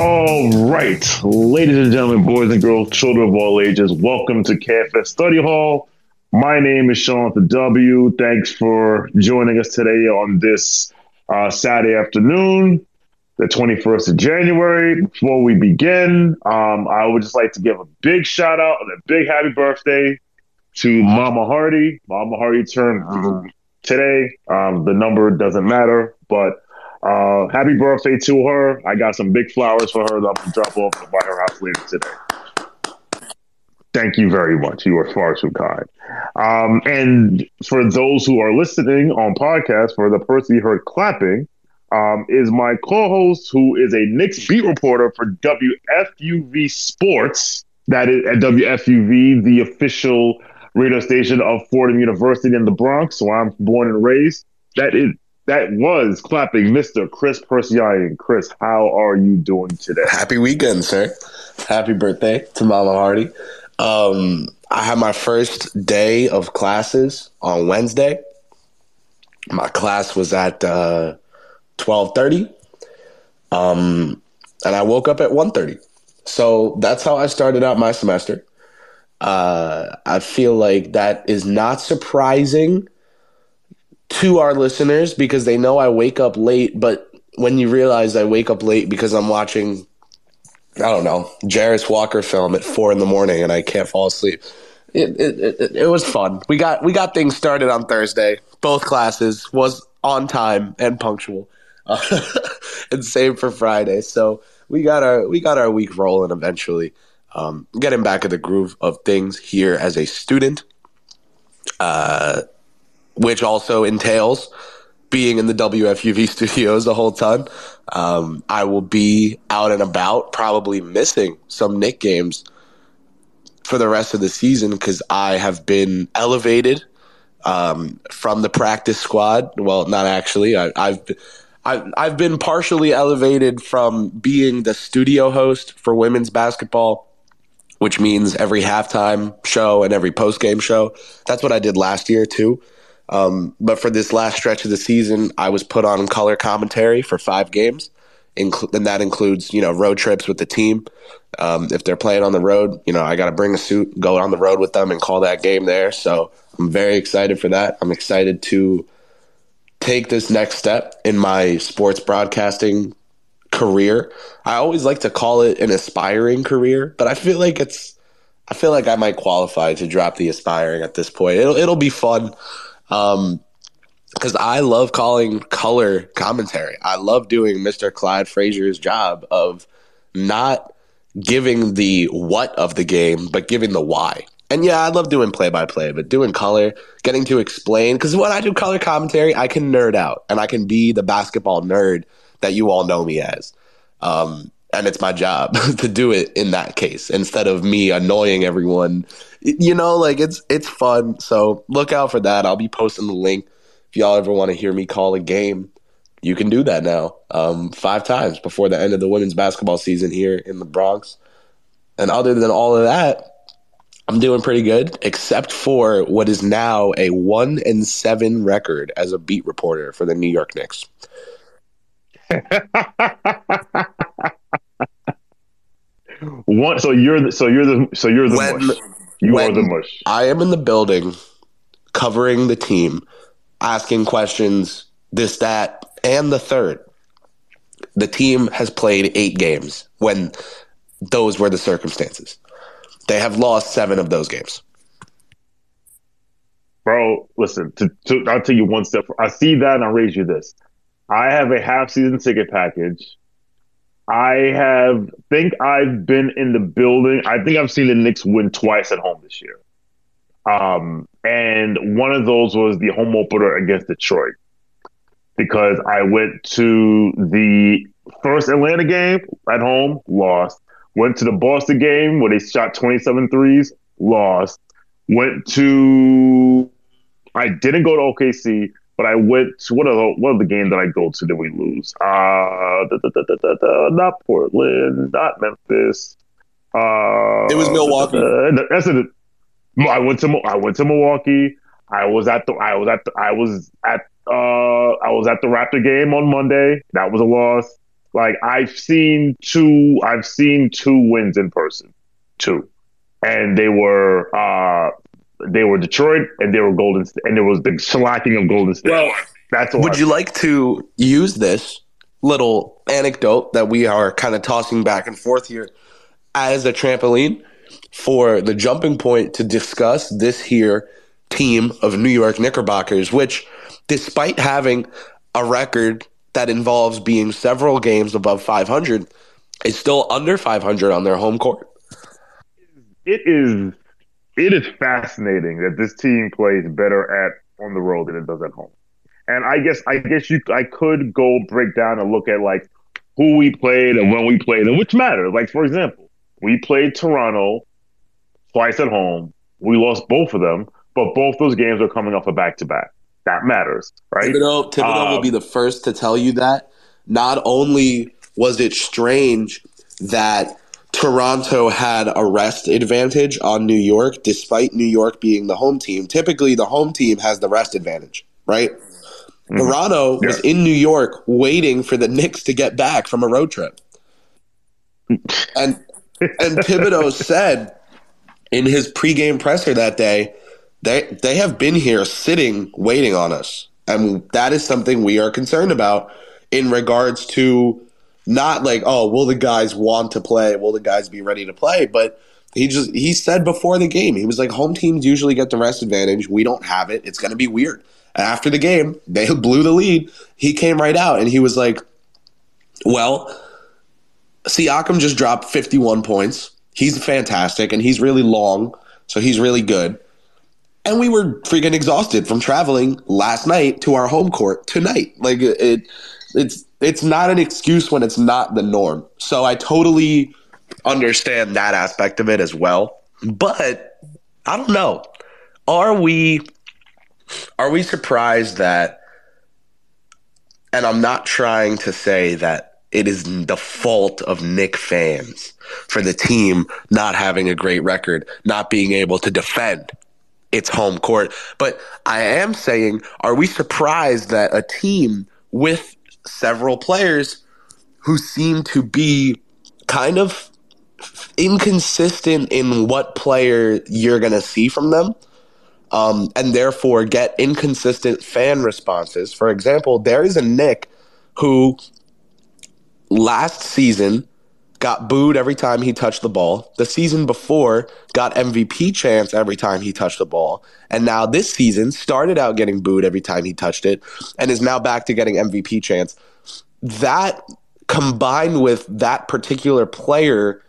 All right, ladies and gentlemen, boys and girls, children of all ages, welcome to CanFest Study Hall. My name is Sean the W. Thanks for joining us today on this uh, Saturday afternoon, the 21st of January. Before we begin, um, I would just like to give a big shout out and a big happy birthday to Mama Hardy. Mama Hardy turned today. Um, the number doesn't matter, but uh, happy birthday to her. I got some big flowers for her that I'm going to drop off by her house later today. Thank you very much. You are far too kind. Um, and for those who are listening on podcast, for the person you heard clapping, um, is my co-host who is a Knicks beat reporter for WFUV Sports. That is at WFUV, the official radio station of Fordham University in the Bronx, where I'm born and raised. That is that was clapping Mr. Chris Persian. Chris, how are you doing today? Happy weekend, sir. Happy birthday to Mama Hardy. Um, I had my first day of classes on Wednesday. My class was at uh, 12.30. Um, and I woke up at 1.30. So that's how I started out my semester. Uh, I feel like that is not surprising to our listeners because they know I wake up late, but when you realize I wake up late because I'm watching, I don't know, Jarace Walker film at four in the morning and I can't fall asleep. It, it, it, it was fun. We got we got things started on Thursday. Both classes was on time and punctual, uh, and same for Friday. So we got our we got our week rolling eventually. Um, getting back in the groove of things here as a student. Uh, which also entails being in the WFUV studios the whole time. Um, I will be out and about, probably missing some Knick games for the rest of the season because I have been elevated um, from the practice squad. Well, not actually. I, I've I've, I've been partially elevated from being the studio host for women's basketball, which means every halftime show and every post game show. That's what I did last year too. Um, but for this last stretch of the season, I was put on color commentary for five games, and that includes you know road trips with the team. Um, if they're playing on the road, you know I got to bring a suit, go on the road with them, and call that game there. So I'm very excited for that. I'm excited to take this next step in my sports broadcasting career. I always like to call it an aspiring career, but I feel like it's I feel like I might qualify to drop the aspiring at this point. It'll it'll be fun. Um, because I love calling color commentary. I love doing Mr. Clyde Frazier's job of not giving the what of the game, but giving the why. And yeah, I love doing play by play, but doing color, getting to explain, because when I do color commentary, I can nerd out and I can be the basketball nerd that you all know me as. Um, and it's my job to do it in that case instead of me annoying everyone you know like it's it's fun. So look out for that. I'll be posting the link. If y'all ever want to hear me call a game you can do that now. Um, five times before the end of the women's basketball season here in the bronx. And other than all of that I'm doing pretty good, except for what is now a one and seven record as a beat reporter for the New York Knicks. One, so you're the, so you're the so you're the When-. You when are the mush. I am in the building covering the team, asking questions, this, that, and the third. The team has played eight games when those were the circumstances. They have lost seven of those games. Bro, listen, to, to, I'll tell you one step. I see that and I'll raise you this. I have a half season ticket package. I have think I've been in the building. I think I've seen the Knicks win twice at home this year. Um, and one of those was the home opener against Detroit. Because I went to the first Atlanta game at home, lost. Went to the Boston game where they shot 27 threes, lost. Went to I didn't go to OKC, but I went to what are the what are the games that I go to that we lose? Uh, da, da, da, not Portland, not Memphis. Uh, It was Milwaukee. that's it. I went to I went to Milwaukee. I was at the I was at the I was at uh I was at the Raptor game on Monday. That was a loss. Like I've seen two I've seen two wins in person. Two. And they were uh they were Detroit and they were Golden State and there was the slacking of Golden State. Well, That's all Would I- you like to use this little anecdote that we are kind of tossing back and forth here as a trampoline for the jumping point to discuss this here team of New York Knickerbockers, which, despite having a record that involves being several games above 500, is still under 500 on their home court. it is it is fascinating that this team plays better at on the road than it does at home. And I guess I guess you I could go break down and look at like who we played and when we played and which matters. Like for example, we played Toronto twice at home. We lost both of them, but both those games are coming off a back to back. That matters, right? Thibodeau, Thibodeau will Um, be the first to tell you that. Not only was it strange that Toronto had a rest advantage on New York, despite New York being the home team. Typically, the home team has the rest advantage, right? Mhm. Toronto was in New York waiting for the Knicks to get back from a road trip. And and Thibodeau said in his pregame presser that day, they they have been here sitting waiting on us. And that is something we are concerned about in regards to not like, oh, will the guys want to play? Will the guys be ready to play? But he just he said before the game, he was like, home teams usually get the rest advantage. We don't have it. It's gonna be weird. And after the game, they blew the lead. He came right out and he was like, Well, Siakam just dropped 51 points. He's fantastic and he's really long, so he's really good. And we were freaking exhausted from traveling last night to our home court tonight. Like it it's it's not an excuse when it's not the norm. So I totally understand that aspect of it as well. But I don't know. Are we are we surprised that and I'm not trying to say that it is the fault of Knick fans for the team not having a great record, not being able to defend its home court. But I am saying, are we surprised that a team with several players who seem to be kind of inconsistent in what player you're going to see from them? Um, and therefore get inconsistent fan responses. For example, there is a Knick who last season got booed every time he touched the ball. The season before got MVP chance every time he touched the ball. And now this season started out getting booed every time he touched it and is now back to getting MVP chance. That combined with that particular player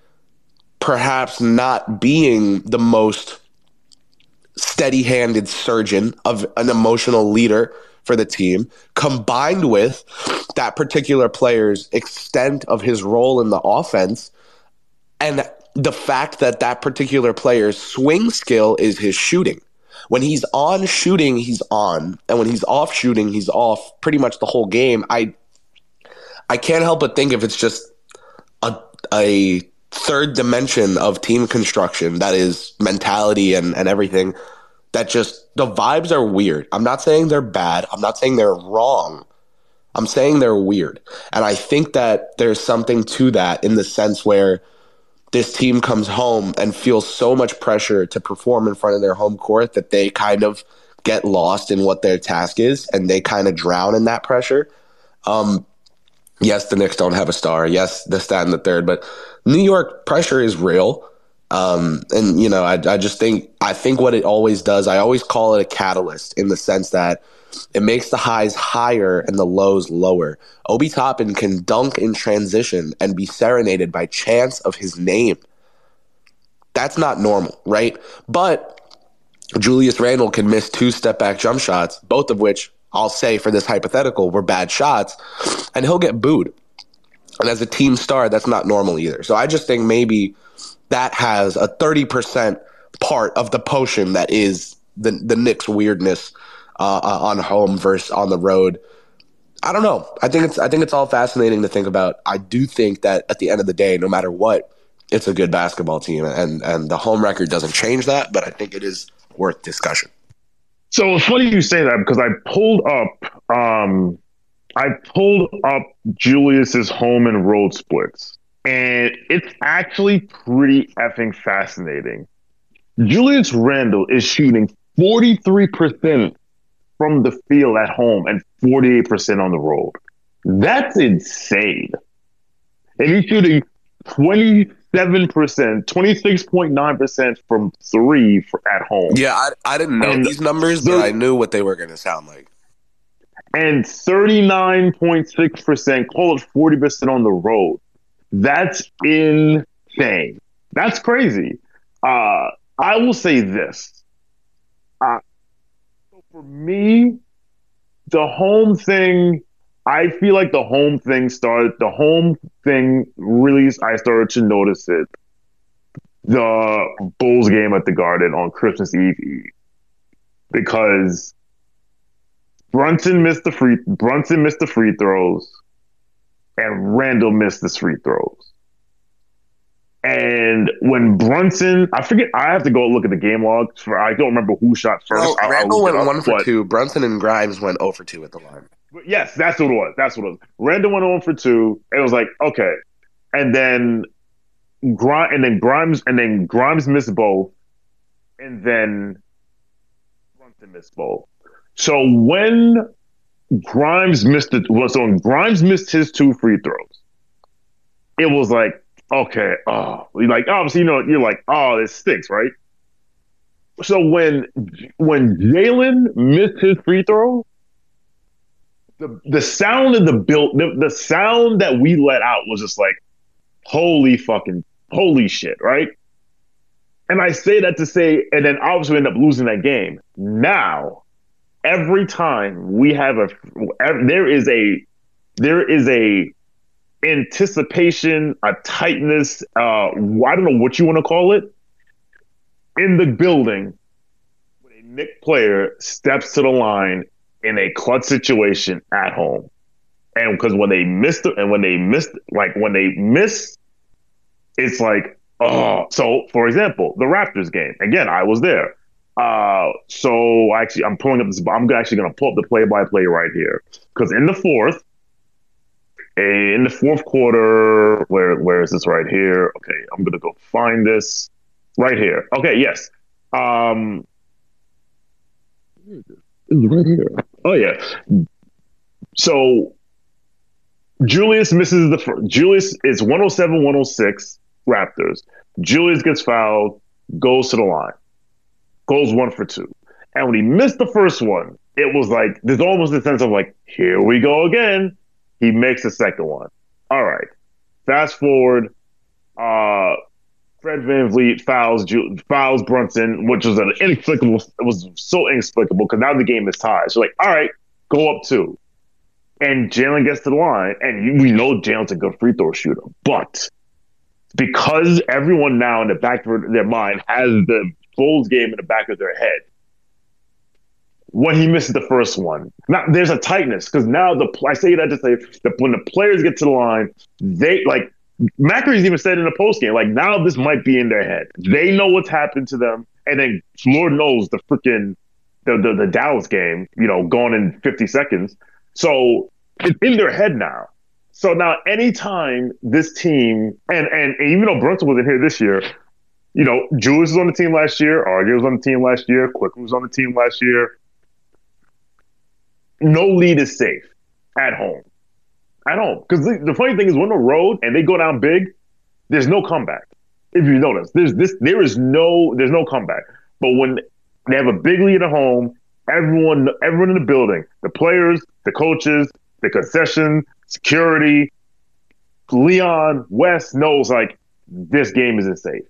perhaps not being the most steady-handed surgeon of an emotional leader for the team, combined with that particular player's extent of his role in the offense, and the fact that that particular player's swing skill is his shooting. When he's on shooting, he's on, and when he's off shooting, he's off pretty much the whole game. I I can't help but think if it's just a a third dimension of team construction that is mentality and, and everything that just the vibes are weird. I'm not saying they're bad. I'm not saying they're wrong. I'm saying they're weird. And I think that there's something to that in the sense where this team comes home and feels so much pressure to perform in front of their home court that they kind of get lost in what their task is and they kind of drown in that pressure. Um, yes, the Knicks don't have a star. Yes, the stat and the third, but New York pressure is real. Um, and you know, I, I just think I think what it always does, I always call it a catalyst in the sense that it makes the highs higher and the lows lower. Obi Toppin can dunk in transition and be serenaded by chants of his name. That's not normal, right? But Julius Randle can miss two step back jump shots, both of which I'll say for this hypothetical were bad shots, and he'll get booed. And as a team star, that's not normal either. So I just think maybe that has a 30% part of the potion that is the, the Knicks weirdness uh, uh, on home versus on the road. I don't know. I think it's I think it's all fascinating to think about. I do think that at the end of the day, no matter what, it's a good basketball team, and and the home record doesn't change that. But I think it is worth discussion. So it's funny you say that because I pulled up, um, I pulled up Julius's home and road splits, and it's actually pretty effing fascinating. Julius Randle is shooting forty three percent from the field at home and 48% on the road. That's insane. And he's shooting 27%, 26.9% from three for at home. Yeah, I, I didn't know and these numbers, but I knew what they were going to sound like. And 39.6%, call it 40% on the road. That's insane. That's crazy. Uh, I will say this. Uh, for me, the home thing, I feel like the home thing started, the home thing really, I started to notice it. The Bulls game at the Garden on Christmas Eve, Eve. because Brunson missed the free Brunson missed the free throws, and Randle missed the free throws. And when Brunson, I forget, I have to go look at the game log. For, I don't remember who shot first. Well, I, Randle went one for two. Brunson and Grimes went 0 for two at the line. Yes, that's what it was. That's what it was. Randle went 0 for two. It was like okay, and then Grimes, and then Grimes, and then Grimes missed both, and then Brunson missed both. So when Grimes missed it, well, so Grimes missed his two free throws, it was like okay, oh, like obviously, you know, you're like, oh, this stinks, right? So when when Jalen missed his free throw, the the sound of the built the, the sound that we let out was just like, holy fucking holy shit, right? And I say that to say, and then obviously we end up losing that game. Now, every time we have a, there is a, there is a anticipation, a tightness, uh, I don't know what you want to call it, in the building when a Knick player steps to the line in a clutch situation at home. And because when they missed it, and when they missed, like when they miss, it's like, oh. So, for example, the Raptors game. Again, I was there. Uh, so actually, I'm pulling up this. I'm actually going to pull up the play-by-play right here because in the fourth, in the fourth quarter, where where is this right here? Okay, I'm gonna go find this right here. Okay, yes. Um, right here. Oh yeah. So Julius misses the first. Julius is 107, 106 Raptors. Julius gets fouled, goes to the line, goes one for two. And when he missed the first one, it was like there's almost a sense of like, here we go again. He makes the second one. All right. Fast forward. Uh, Fred VanVleet fouls fouls Brunson, which was an inexplicable. It was so inexplicable because now the game is tied. So like, all right, go up two, and Jalen gets to the line, and we know Jalen's a good free throw shooter, but because everyone now in the back of their mind has the Bulls game in the back of their head, when he misses the first one. Now there's a tightness because now the I say that to say that when the players get to the line, they like Macari's even said in the post game, like now this might be in their head. They know what's happened to them, and then Lord knows the freaking the, the the Dallas game, you know, gone in 50 seconds. So it's in their head now. So now, anytime this team, and and, and even though Brunson wasn't here this year, you know, Julius was on the team last year, RJ was on the team last year, Quick was on the team last year. No lead is safe at home. At home. Because the, the funny thing is, when the road and they go down big, there's no comeback. If you notice, there's this, there is no, there's no comeback. But when they have a big lead at home, everyone, everyone in the building, the players, the coaches, the concession, security, Leon West knows like this game isn't safe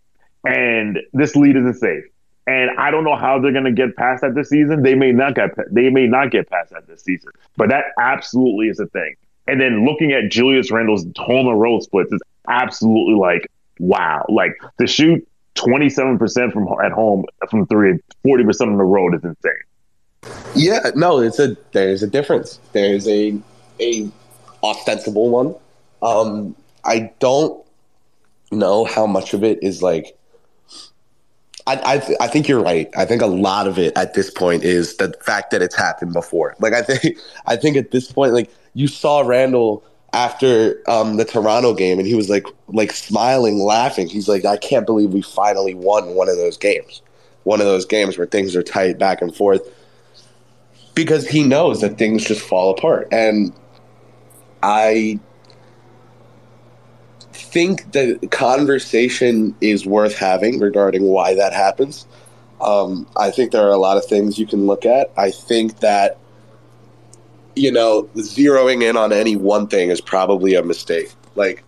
and this lead isn't safe. And I don't know how they're going to get past that this season. They may not get they may not get past that this season, but that absolutely is a thing. And then looking at Julius Randle's home and road splits is absolutely like wow. Like to shoot 27% from at home from three, 40% on the road is insane. Yeah, no, it's a there's a difference. There's a a ostensible one. Um, I don't know how much of it is like. I I, th- I think you're right. I think a lot of it at this point is the fact that it's happened before. Like I think I think at this point, like you saw Randle after um, the Toronto game, and he was like like smiling, laughing. He's like, I can't believe we finally won one of those games, one of those games where things are tight back and forth, because he knows that things just fall apart. And I think the conversation is worth having regarding why that happens. Um, I think there are a lot of things you can look at. I think that you know zeroing in on any one thing is probably a mistake. Like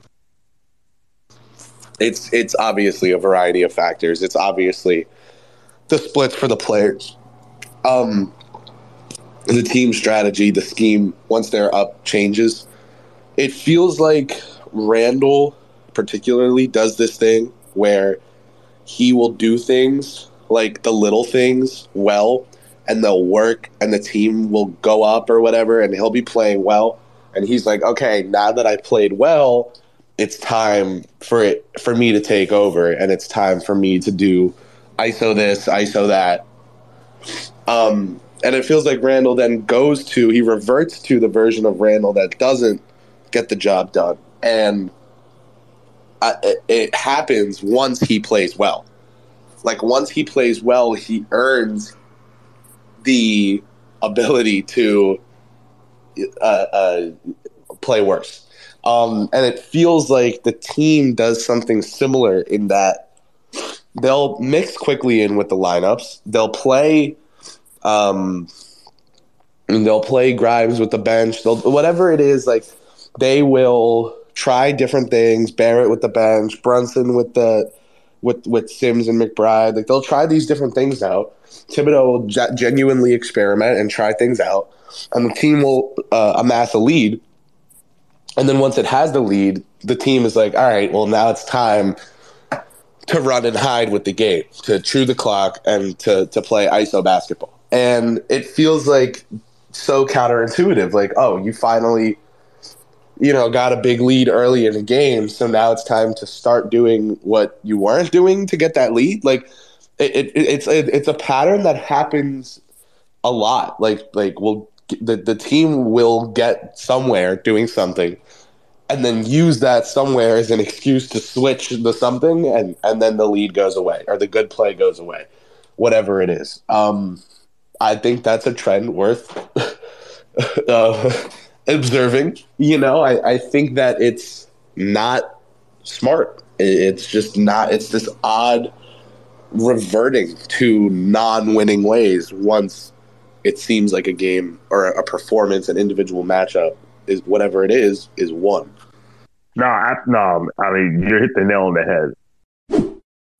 it's it's obviously a variety of factors. It's obviously the splits for the players. Um, the team strategy, the scheme once they're up changes it feels like Randle particularly does this thing where he will do things like the little things well and they'll work and the team will go up or whatever and he'll be playing well and he's like okay now that i played well it's time for it for me to take over and it's time for me to do iso this iso that um and it feels like randle then goes to he reverts to the version of randle that doesn't get the job done. And I, it happens once he plays well. Like once he plays well, he earns the ability to uh, uh, play worse. Um, and it feels like the team does something similar in that they'll mix quickly in with the lineups. They'll play, um, they'll play Grimes with the bench. They'll whatever it is. Like they will try different things. Barrett with the bench, Brunson with the with with Sims and McBride. Like they'll try these different things out. Thibodeau will ge- genuinely experiment and try things out, and the team will uh, amass a lead. And then once it has the lead, the team is like, "All right, well now it's time." To run and hide with the game, to chew the clock, and to to play ISO basketball, and it feels like so counterintuitive. Like, oh, you finally you know, got a big lead early in the game. So now it's time to start doing what you weren't doing to get that lead. Like it, it it's it, it's a pattern that happens a lot. Like like we'll the the team will get somewhere doing something, and then use that somewhere as an excuse to switch the something, and and then the lead goes away or the good play goes away, whatever it is. Um, I think that's a trend worth. uh, observing. You know, I, I think that it's not smart. It's just not. It's this odd reverting to non-winning ways once it seems like a game or a performance, an individual matchup is whatever it is is won. No, I, no. I mean, you hit the nail on the head.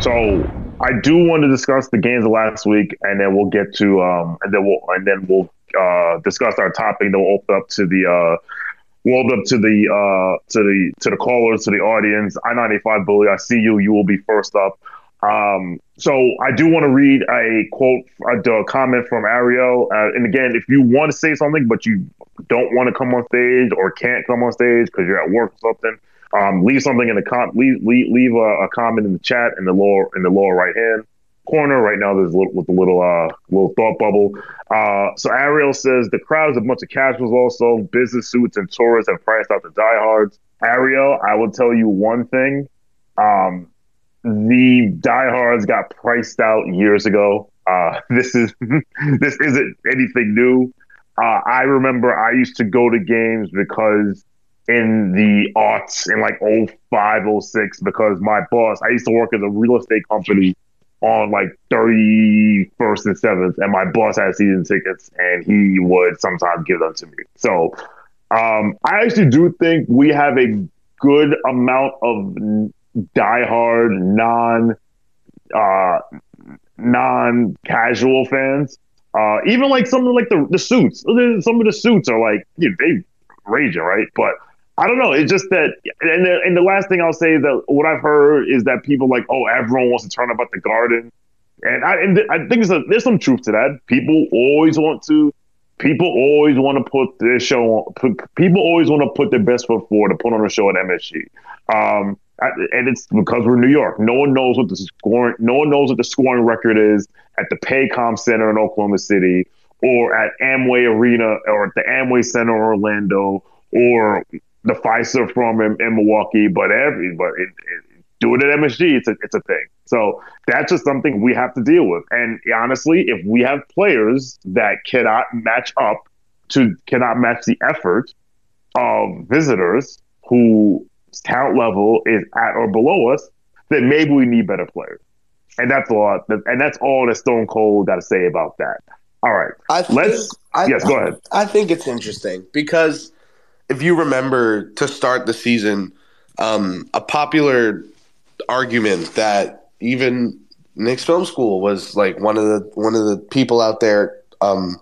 So I do want to discuss the games of last week, and then we'll get to um, and then we'll and then we'll uh, discuss our topic. Then we'll open up to the uh, we'll open up to the uh, to the to the callers, to the audience. I ninety five bully. I see you. You will be first up. Um, so I do want to read a quote, a, comment from Ariel. Uh, and again, if you want to say something, but you don't want to come on stage or can't come on stage because you're at work or something, um, leave something in the com- leave leave, leave a, a, comment in the chat in the lower in the lower right hand corner. Right now, there's a little, with the little uh little thought bubble. Uh, so Ariel says the crowd's a bunch of casuals, also business suits and tourists have priced out the diehards. Ariel, I will tell you one thing. Um, the diehards got priced out years ago. Uh, this is this isn't anything new. Uh, I remember I used to go to games because in the aughts in like 05, 06, because my boss, I used to work at a real estate company on like 31st and 7th, and my boss had season tickets and he would sometimes give them to me. So um, I actually do think we have a good amount of diehard, non uh, non casual fans. Uh, even like some of like the the suits, some of the suits are like you know, they raging, right? But I don't know. It's just that, and the, and the last thing I'll say that what I've heard is that people like, oh, everyone wants to turn up at the Garden, and I and I think there's, a, there's some truth to that. People always want to, people always want to put their show on. People always want to put their best foot forward to put on a show at MSG. Um, and it's because we're New York. No one knows what the scoring. No one knows what the scoring record is at the Paycom Center in Oklahoma City, or at Amway Arena, or at the Amway Center in Orlando, or the Fiserv Forum in, in Milwaukee, but every but it, it, do it at MSG. It's a it's a thing. So that's just something we have to deal with. And honestly, if we have players that cannot match up to cannot match the effort of visitors whose talent level is at or below us, then maybe we need better players. And that's all. And that's all that Stone Cold got to say about that. All right, I think, let's. I, yes, go ahead. I think it's interesting because if you remember to start the season, um, a popular argument that even Knicks Film School was like one of the one of the people out there um,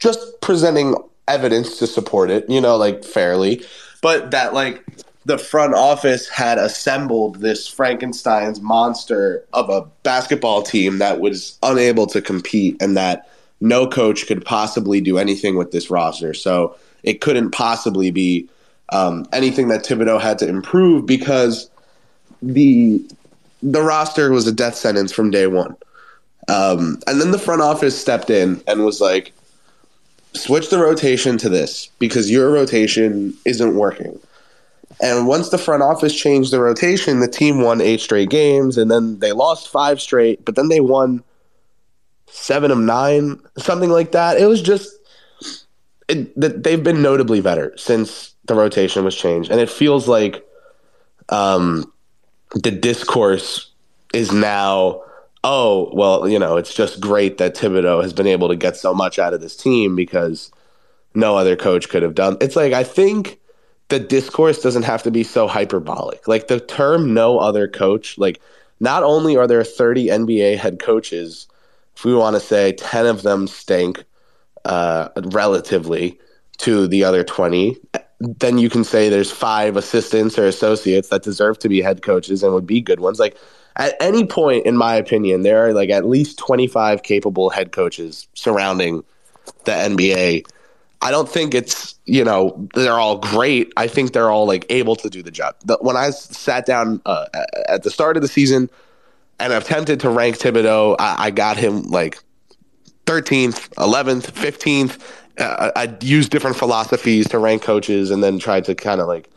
just presenting evidence to support it, you know, like fairly, but that like the front office had assembled this Frankenstein's monster of a basketball team that was unable to compete and that no coach could possibly do anything with this roster. So it couldn't possibly be um, anything that Thibodeau had to improve because the the roster was a death sentence from day one. Um, and then the front office stepped in and was like, switch the rotation to this because your rotation isn't working. And once the front office changed the rotation, the team won eight straight games and then they lost five straight, but then they won seven of nine, something like that. It was just it, they've been notably better since the rotation was changed, and it feels like um, the discourse is now. Oh well, you know, it's just great that Thibodeau has been able to get so much out of this team because no other coach could have done. It's like I think the discourse doesn't have to be so hyperbolic. Like the term "no other coach," like not only are there 30 NBA head coaches, if we want to say 10 of them stink, uh, relatively to the other 20, then you can say there's five assistants or associates that deserve to be head coaches and would be good ones. Like at any point, in my opinion, there are like at least 25 capable head coaches surrounding the NBA. I don't think it's, you know, they're all great. I think they're all like able to do the job. When I sat down uh, at the start of the season and i attempted to rank Thibodeau, I, I got him like 13th, 11th, 15th. Uh, I used different philosophies to rank coaches and then try to kind of like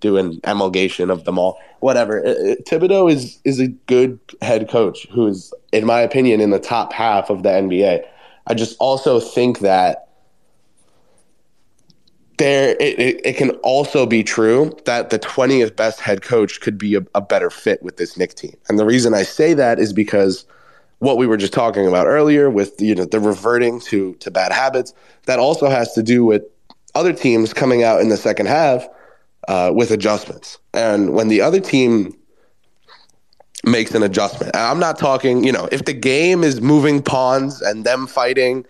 do an emulgation of them all. Whatever. It, uh, it, uh, Thibodeau is is a good head coach who is, in my opinion, in the top half of the NBA. I just also think that there it, it, it, can also be true that the 20th best head coach could be a, a better fit with this Knick team. And the reason I say that is because what we were just talking about earlier with you know the reverting to to bad habits that also has to do with other teams coming out in the second half uh, with adjustments and when the other team makes an adjustment i'm not talking you know if the game is moving pawns and them fighting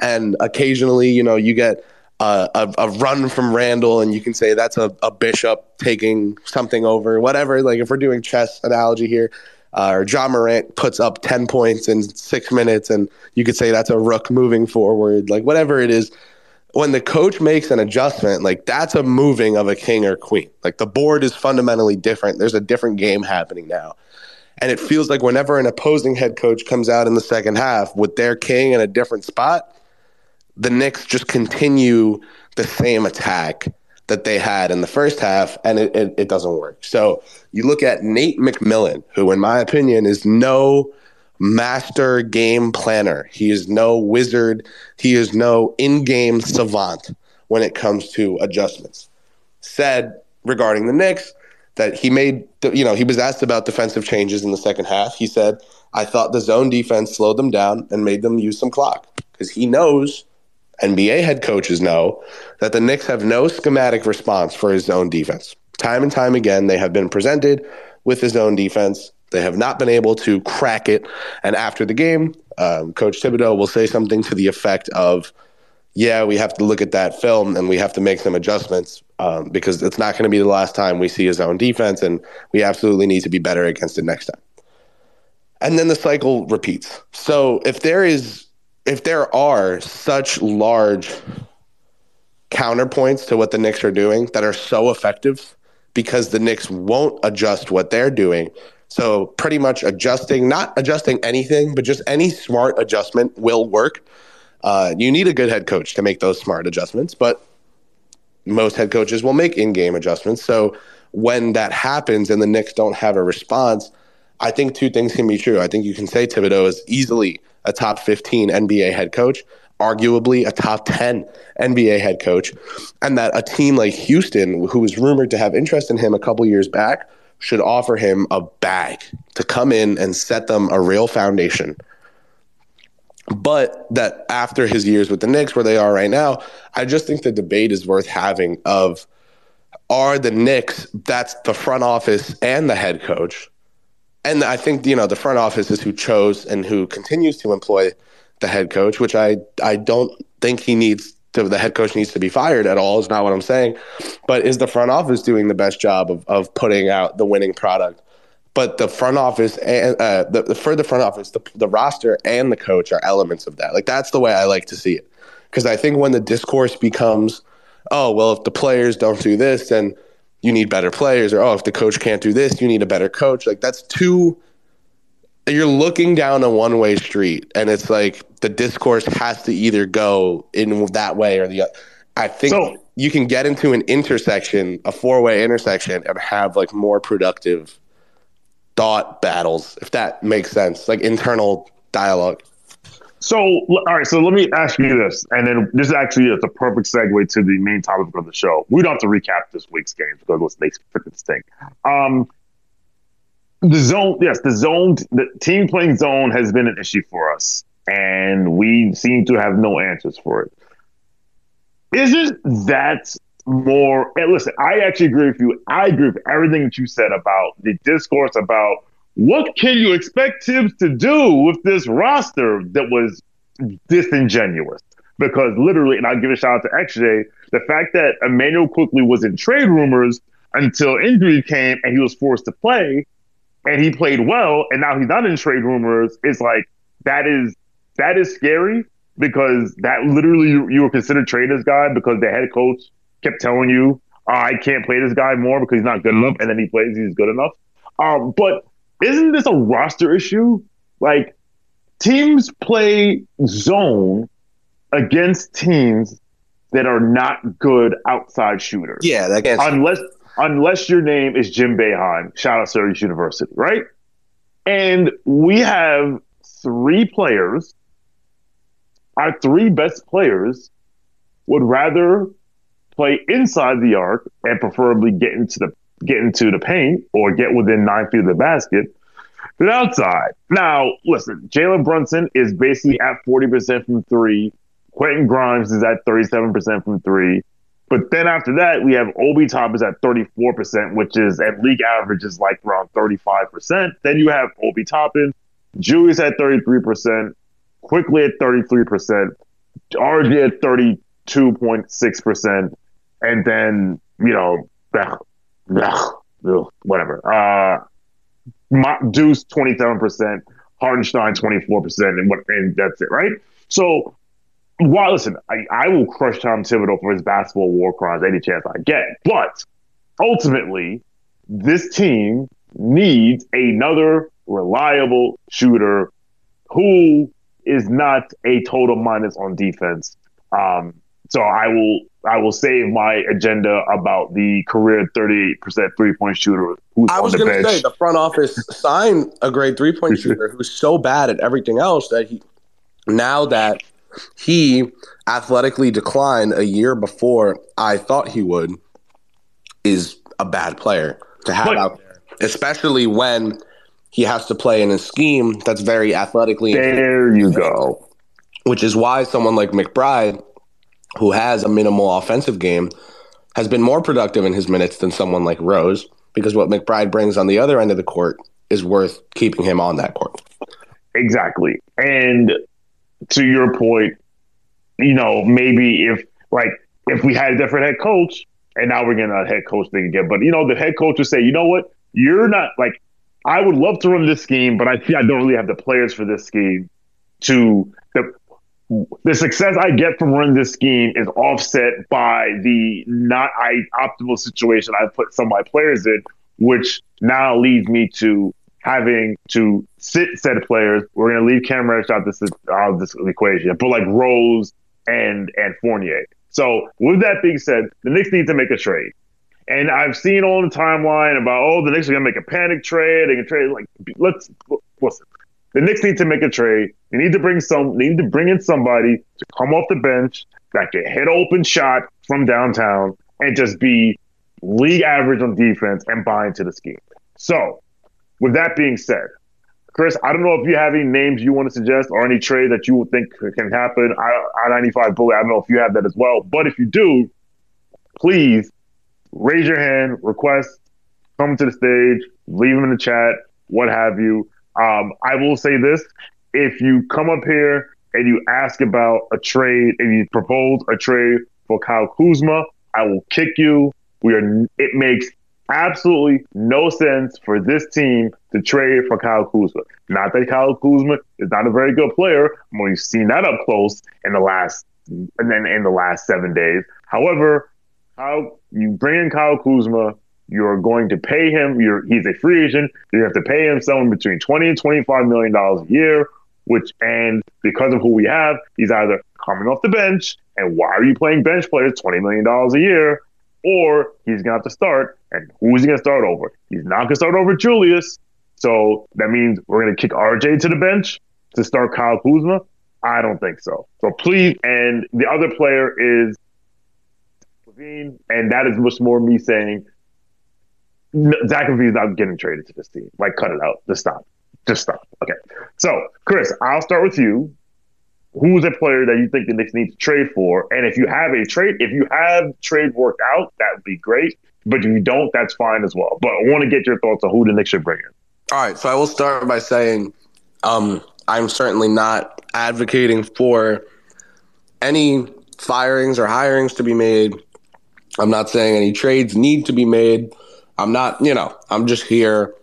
and occasionally you know you get a, a, a, run from randle and you can say that's a, a bishop taking something over, whatever. Like if we're doing chess analogy here, uh, or Ja Morant puts up 10 points in six minutes, and you could say that's a rook moving forward, like whatever it is. When the coach makes an adjustment, like that's a moving of a king or queen. Like the board is fundamentally different. There's a different game happening now. And it feels like whenever an opposing head coach comes out in the second half with their king in a different spot, the Knicks just continue the same attack that they had in the first half, and it, it, it doesn't work. So you look at Nate McMillan, who, in my opinion, is no master game planner. He is no wizard. He is no in game savant when it comes to adjustments. Said regarding the Knicks that he made, you know, he was asked about defensive changes in the second half. He said, I thought the zone defense slowed them down and made them use some clock because he knows NBA head coaches know that the Knicks have no schematic response for his zone defense. Time and time again, they have been presented with his zone defense. They have not been able to crack it. And after the game, um, Coach Thibodeau will say something to the effect of, "Yeah, we have to look at that film and we have to make some adjustments um, because it's not going to be the last time we see his zone defense, and we absolutely need to be better against it next time." And then the cycle repeats. So if there is, if there are such large counterpoints to what the Knicks are doing that are so effective because the Knicks won't adjust what they're doing. So pretty much adjusting, not adjusting anything, but just any smart adjustment will work. Uh, you need a good head coach to make those smart adjustments, but most head coaches will make in-game adjustments. So when that happens and the Knicks don't have a response, I think two things can be true. I think you can say Thibodeau is easily a top 15 NBA head coach arguably a top 10 NBA head coach, and that a team like Houston, who was rumored to have interest in him a couple years back, should offer him a bag to come in and set them a real foundation. But that after his years with the Knicks, where they are right now, I just think the debate is worth having of are the Knicks, that's the front office and the head coach. And I think, you know, the front office is who chose and who continues to employ the head coach, which I I don't think he needs to the head coach needs to be fired at all is not what I'm saying. But is the front office doing the best job of of putting out the winning product? But the front office and uh, the, for the front office, the, the roster and the coach are elements of that. Like that's the way I like to see it. Because I think when the discourse becomes, oh well, if the players don't do this, then you need better players, or oh, if the coach can't do this, you need a better coach. Like that's too you're looking down a one way street, and it's like the discourse has to either go in that way or the other. I think so, you can get into an intersection, a four way intersection, and have like more productive thought battles, if that makes sense, like internal dialogue. So, all right. So let me ask you this, and then this is actually it's a perfect segue to the main topic of the show. We don't have to recap this week's games because they freaking stink. Um, the zone, yes, the zone, the team playing zone has been an issue for us, and we seem to have no answers for it. Isn't that more? And listen, I actually agree with you. I agree with everything that you said about the discourse about what can you expect Thibs to do with this roster that was disingenuous. Because literally, and I'll give a shout out to XJ, the fact that Immanuel Quickley was in trade rumors until injury came and he was forced to play and he played well, and now he's not in trade rumors. It's like that is that is scary because that literally you, you were considered trade guy because the head coach kept telling you oh, I can't play this guy more because he's not good enough, and then he plays he's good enough. Um, but isn't this a roster issue? Like teams play zone against teams that are not good outside shooters. Yeah, that gets unless unless your name is Jim Boeheim, shout out Syracuse University, right? And we have three players. Our three best players would rather play inside the arc and preferably get into the get into the paint or get within nine feet of the basket than outside. Now, listen, Jalen Brunson is basically at 40% from three. Quentin Grimes is at 37% from three. But then after that, we have Obi Toppin at 34%, which is at league average is like around 35%. Then you have Obi Toppin, Julius at 33%, Quickley at 33%, RJ at 32.6%, and then, you know, whatever. Uh, Deuce 27%, Hartenstein 24%, and what and that's it, right? So well, listen, I, I will crush Tom Thibodeau for his basketball war crimes any chance I get. But ultimately, this team needs another reliable shooter who is not a total minus on defense. Um, so I will I will save my agenda about the career 38% three point shooter who's I was going to say the front office signed a great three point shooter who's so bad at everything else that he now that he athletically declined a year before I thought he would is a bad player to have but, out there, especially when he has to play in a scheme that's very athletically. There you go. Which is why someone like McBride, who has a minimal offensive game, has been more productive in his minutes than someone like Rose, because what McBride brings on the other end of the court is worth keeping him on that court. exactly. And to your point, you know, maybe if like if we had a different head coach, and now we're getting a head coach thing again. But you know, the head coach would say, you know what, you're not like I would love to run this scheme, but I I don't really have the players for this scheme to the the success I get from running this scheme is offset by the not optimal situation I put some of my players in, which now leads me to having to sit said players. We're going to leave Cam out this out of this equation, but like Rose and and Fournier. So with that being said, the Knicks need to make a trade. And I've seen on the timeline about oh the Knicks are gonna make a panic trade. They can trade like let's listen. The Knicks need to make a trade. They need to bring some. They need to bring in somebody to come off the bench that can hit open shot from downtown and just be league average on defense and buy into the scheme. So, with that being said, Chris, I don't know if you have any names you want to suggest or any trade that you think can happen. I, 95 Bully, I don't know if you have that as well. But if you do, please raise your hand, request, come to the stage, leave them in the chat, what have you. Um, I will say this: if you come up here and you ask about a trade and you propose a trade for Kyle Kuzma, I will kick you. We are. It makes absolutely no sense for this team to trade for Kyle Kuzma. Not that Kyle Kuzma is not a very good player. We've seen that up close in the last and then in the last seven days. However, how you bring in Kyle Kuzma, you're going to pay him. You're he's a free agent. You have to pay him somewhere between twenty and twenty five million dollars a year. Which and because of who we have, he's either coming off the bench. And why are you playing bench players twenty million dollars a year? Or he's gonna have to start. And who's he gonna start over? He's not gonna start over Julius. So that means we're gonna kick RJ to the bench to start Kyle Kuzma. I don't think so. So please, and the other player is LaVine, and that is much more me saying Zach LaVine is not getting traded to this team. Like, cut it out. Just stop. Just stop. Okay. So, Chris, I'll start with you. Who's a player that you think the Knicks need to trade for? And if you have a trade, if you have trade worked out, that would be great. But if you don't, that's fine as well. But I want to get your thoughts on who the Knicks should bring in. All right. So I will start by saying um, I'm certainly not advocating for any firings or hirings to be made. I'm not saying any trades need to be made. I'm not, you know, I'm just here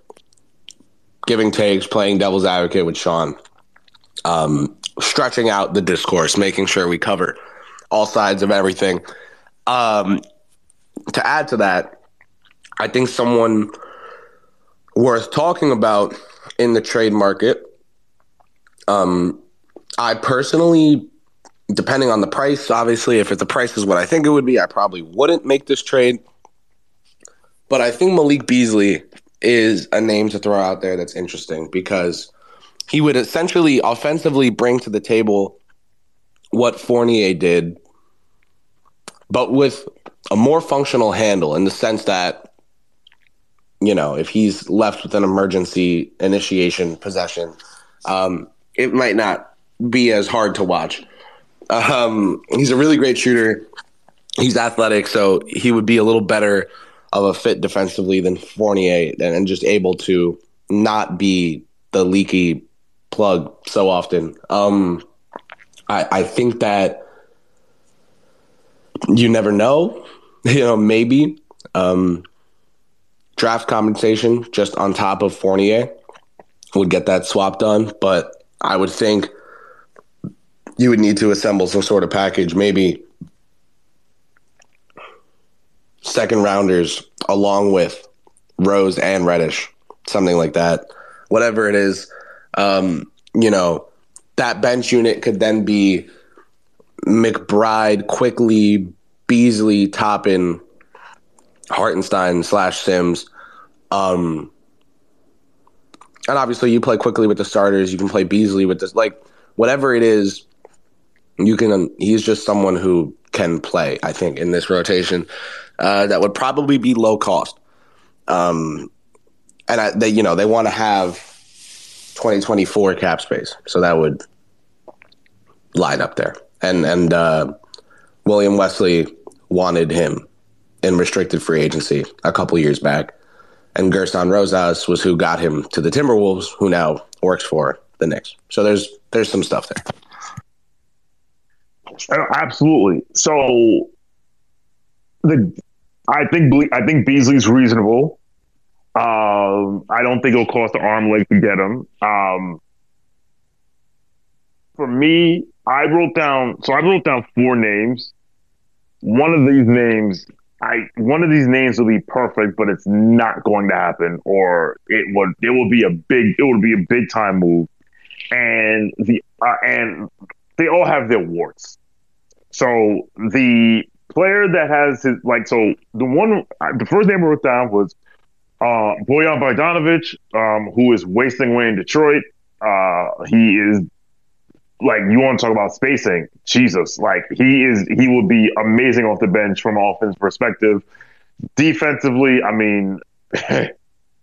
giving takes, playing devil's advocate with Sean, um, stretching out the discourse, making sure we cover all sides of everything. Um, to add to that, I think someone worth talking about in the trade market. Um, I personally, depending on the price, obviously, if the price is what I think it would be, I probably wouldn't make this trade. But I think Malik Beasley is a name to throw out there that's interesting because he would essentially offensively bring to the table what Fournier did, but with a more functional handle in the sense that, you know, if he's left with an emergency initiation possession, um, it might not be as hard to watch. Um, he's a really great shooter. He's athletic, so he would be a little better of a fit defensively than Fournier and, and just able to not be the leaky plug so often. Um, I, I think that you never know. You know, maybe um, draft compensation just on top of Fournier would get that swap done. But I would think you would need to assemble some sort of package, maybe second rounders along with Rose and Reddish, something like that. Whatever it is, um, you know, that bench unit could then be McBride, Quickley, Beasley, Toppin, Hartenstein slash Sims. Um, and obviously, you play Quickley with the starters. You can play Beasley with this, like whatever it is. You can. He's just someone who can play. I think in this rotation, uh, that would probably be low cost. Um, and I, they, you know, they want to have 2024 cap space, so that would line up there. And and uh, William Wesley wanted him in restricted free agency a couple years back, and Gersson Rosas was who got him to the Timberwolves, who now works for the Knicks. So there's there's some stuff there. Uh, Absolutely. So the I think I think Beasley's reasonable. Um, I don't think it'll cost an arm leg to get him. Um, for me, I wrote down so I wrote down four names. One of these names, I one of these names will be perfect, but it's not going to happen, or it would it will be a big it would be a big time move, and the uh, and they all have their warts. So the player that has his like so the one the first name I wrote down was uh Bojan Bogdanovic, um, who is wasting away in Detroit. Uh, he is like you want to talk about spacing, Jesus! Like he is, he will be amazing off the bench from offense perspective. Defensively, I mean,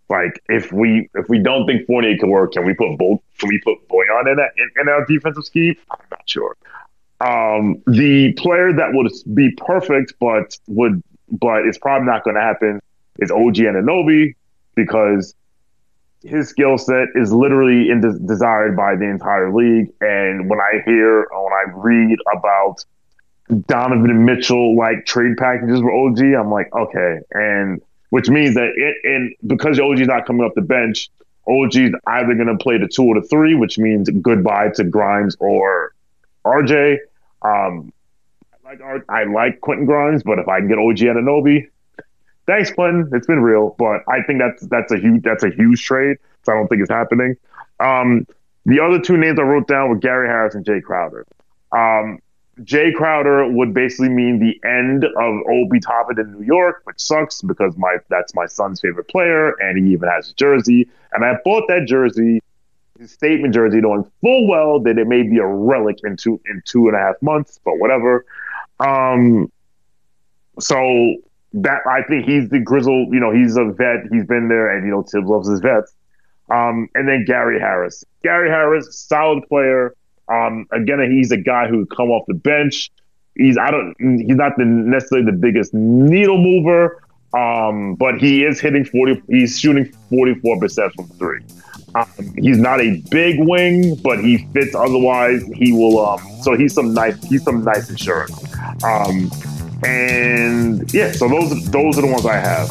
like if we if we don't think Fournier can work, can we put both? Can we put Bojan in that in, in our defensive scheme? I'm not sure. Um, the player that would be perfect, but would but it's probably not going to happen is OG Anunoby because his skill set is literally in desired by the entire league. And when I hear, when I read about Donovan Mitchell like trade packages for OG, I'm like, okay. And which means that it, and because OG's not coming up the bench, OG's either going to play the two or the three, which means goodbye to Grimes or RJ. Um, I like I like Quentin Grimes, but if I can get OG Anunoby, thanks, Clinton. It's been real, but I think that's that's a huge that's a huge trade. So I don't think it's happening. Um, the other two names I wrote down were Gary Harris and Jay Crowder. Um, Jay Crowder would basically mean the end of Obi Toppin in New York, which sucks because my that's my son's favorite player, and he even has a jersey. And I bought that jersey, statement jersey, knowing full well that it may be a relic in two in two and a half months, but whatever. Um, so that I think he's the grizzle. you know, he's a vet. He's been there, and you know, Thibs loves his vets. Um, and then Gary Harris. Gary Harris, solid player. Um, again, he's a guy who come off the bench. He's I don't he's not the, necessarily the biggest needle mover, um, but he is hitting forty. He's shooting forty four percent from three. Um, he's not a big wing, but he fits. Otherwise, he will. Um, so he's some nice. He's some nice insurance. Um, and yeah, so those those are the ones I have.